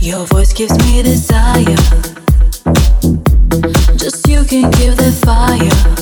Your voice gives me desire. Just you can give the fire.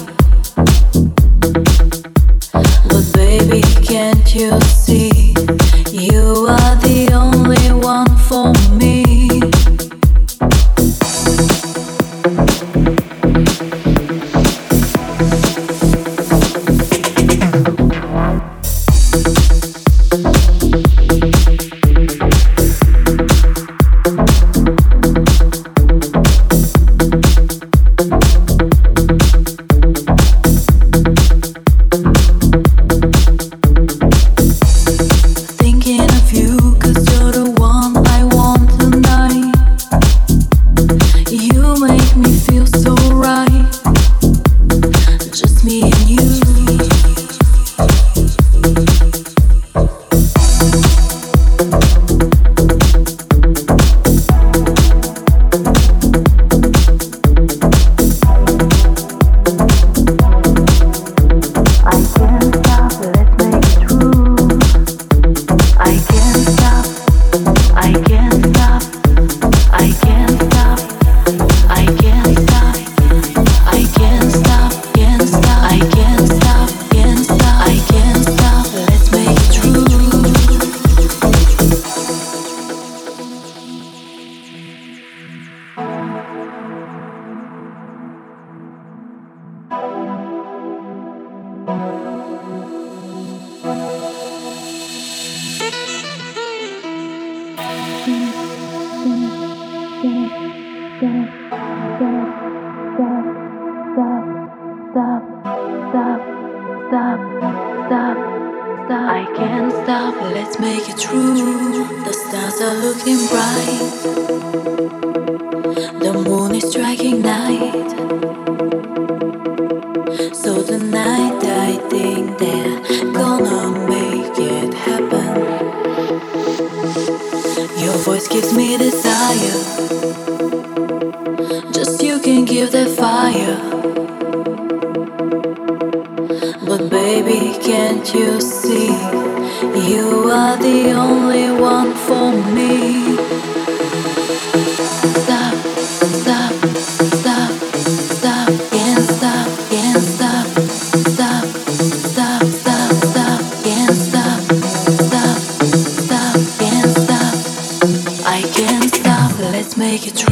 너에게 줘.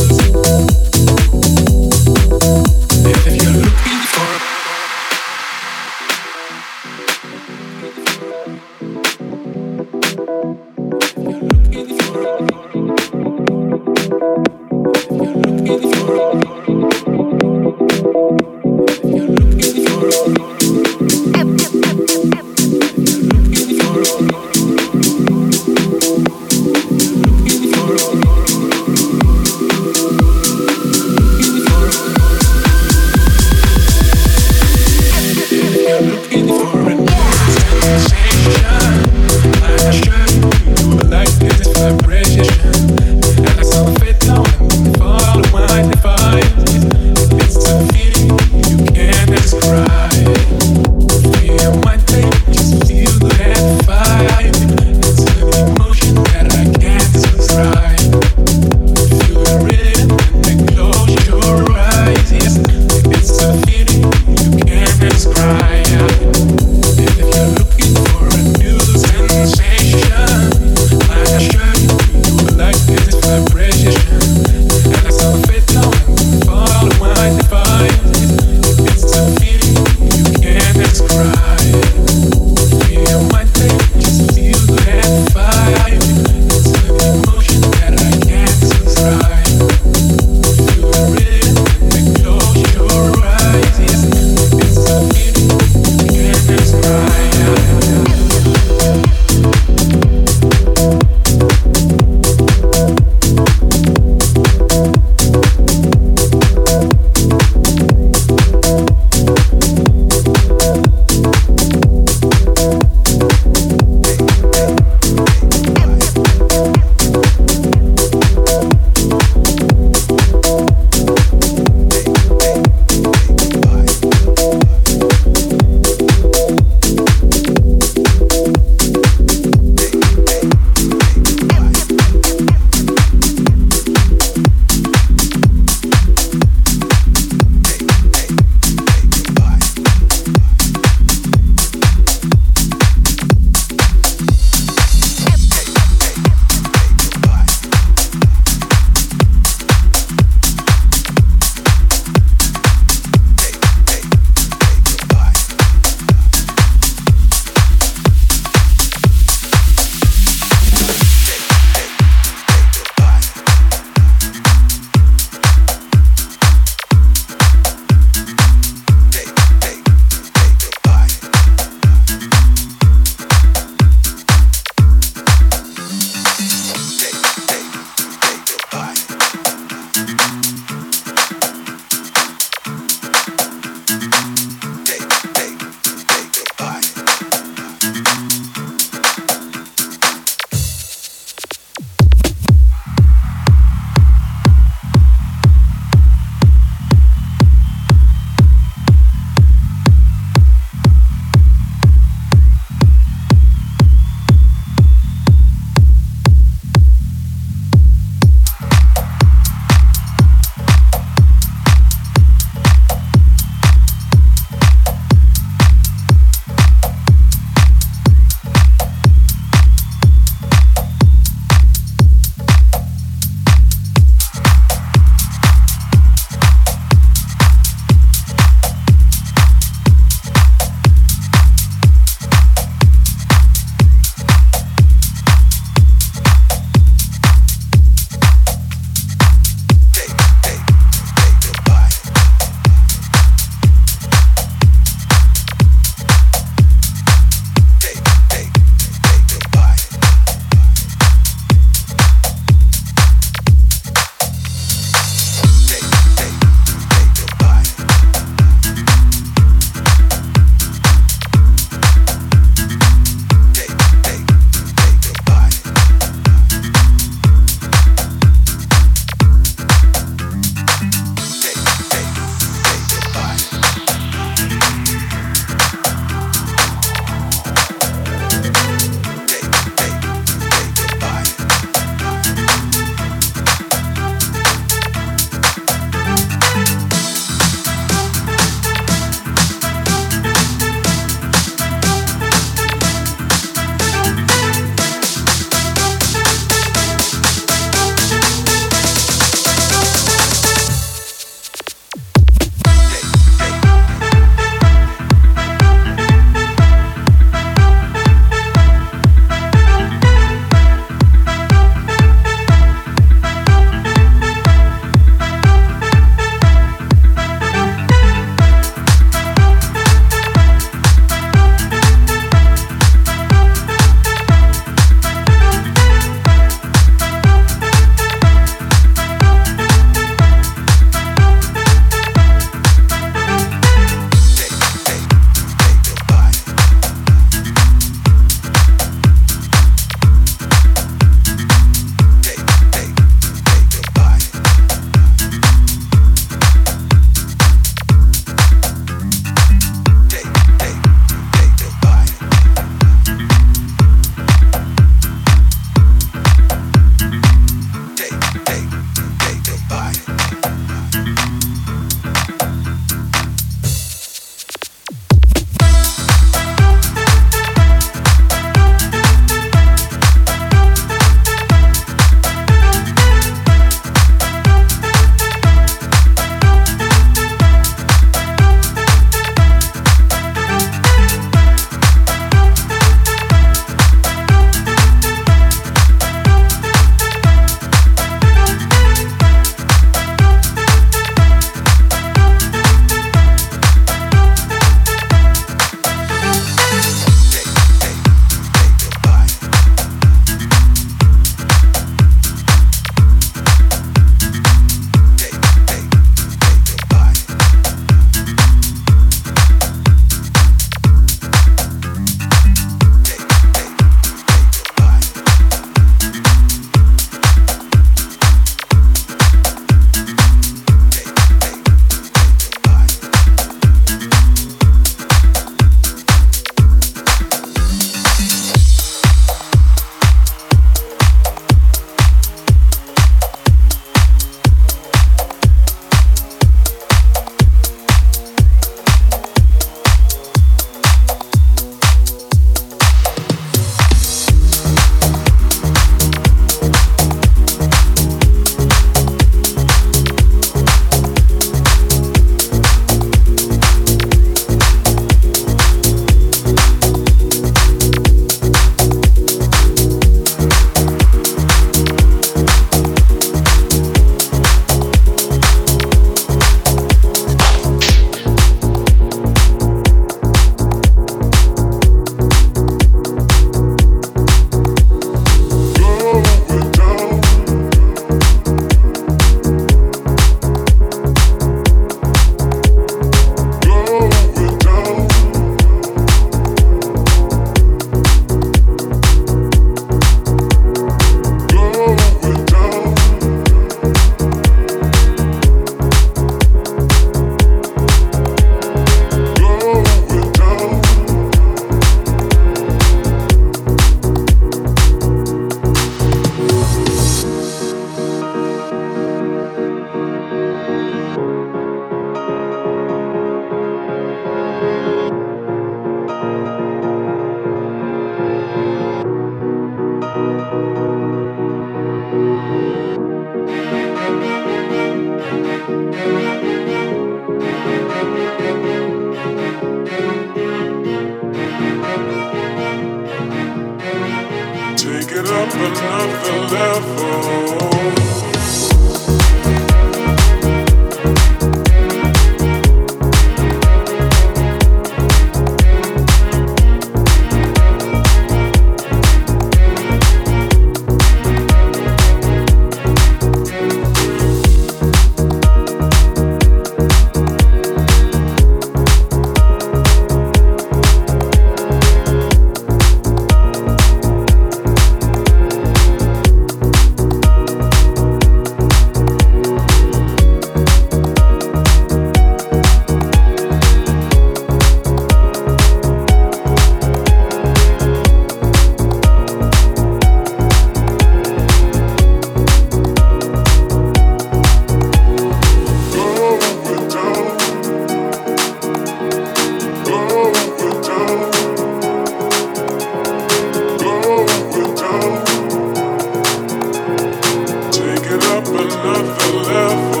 Another level.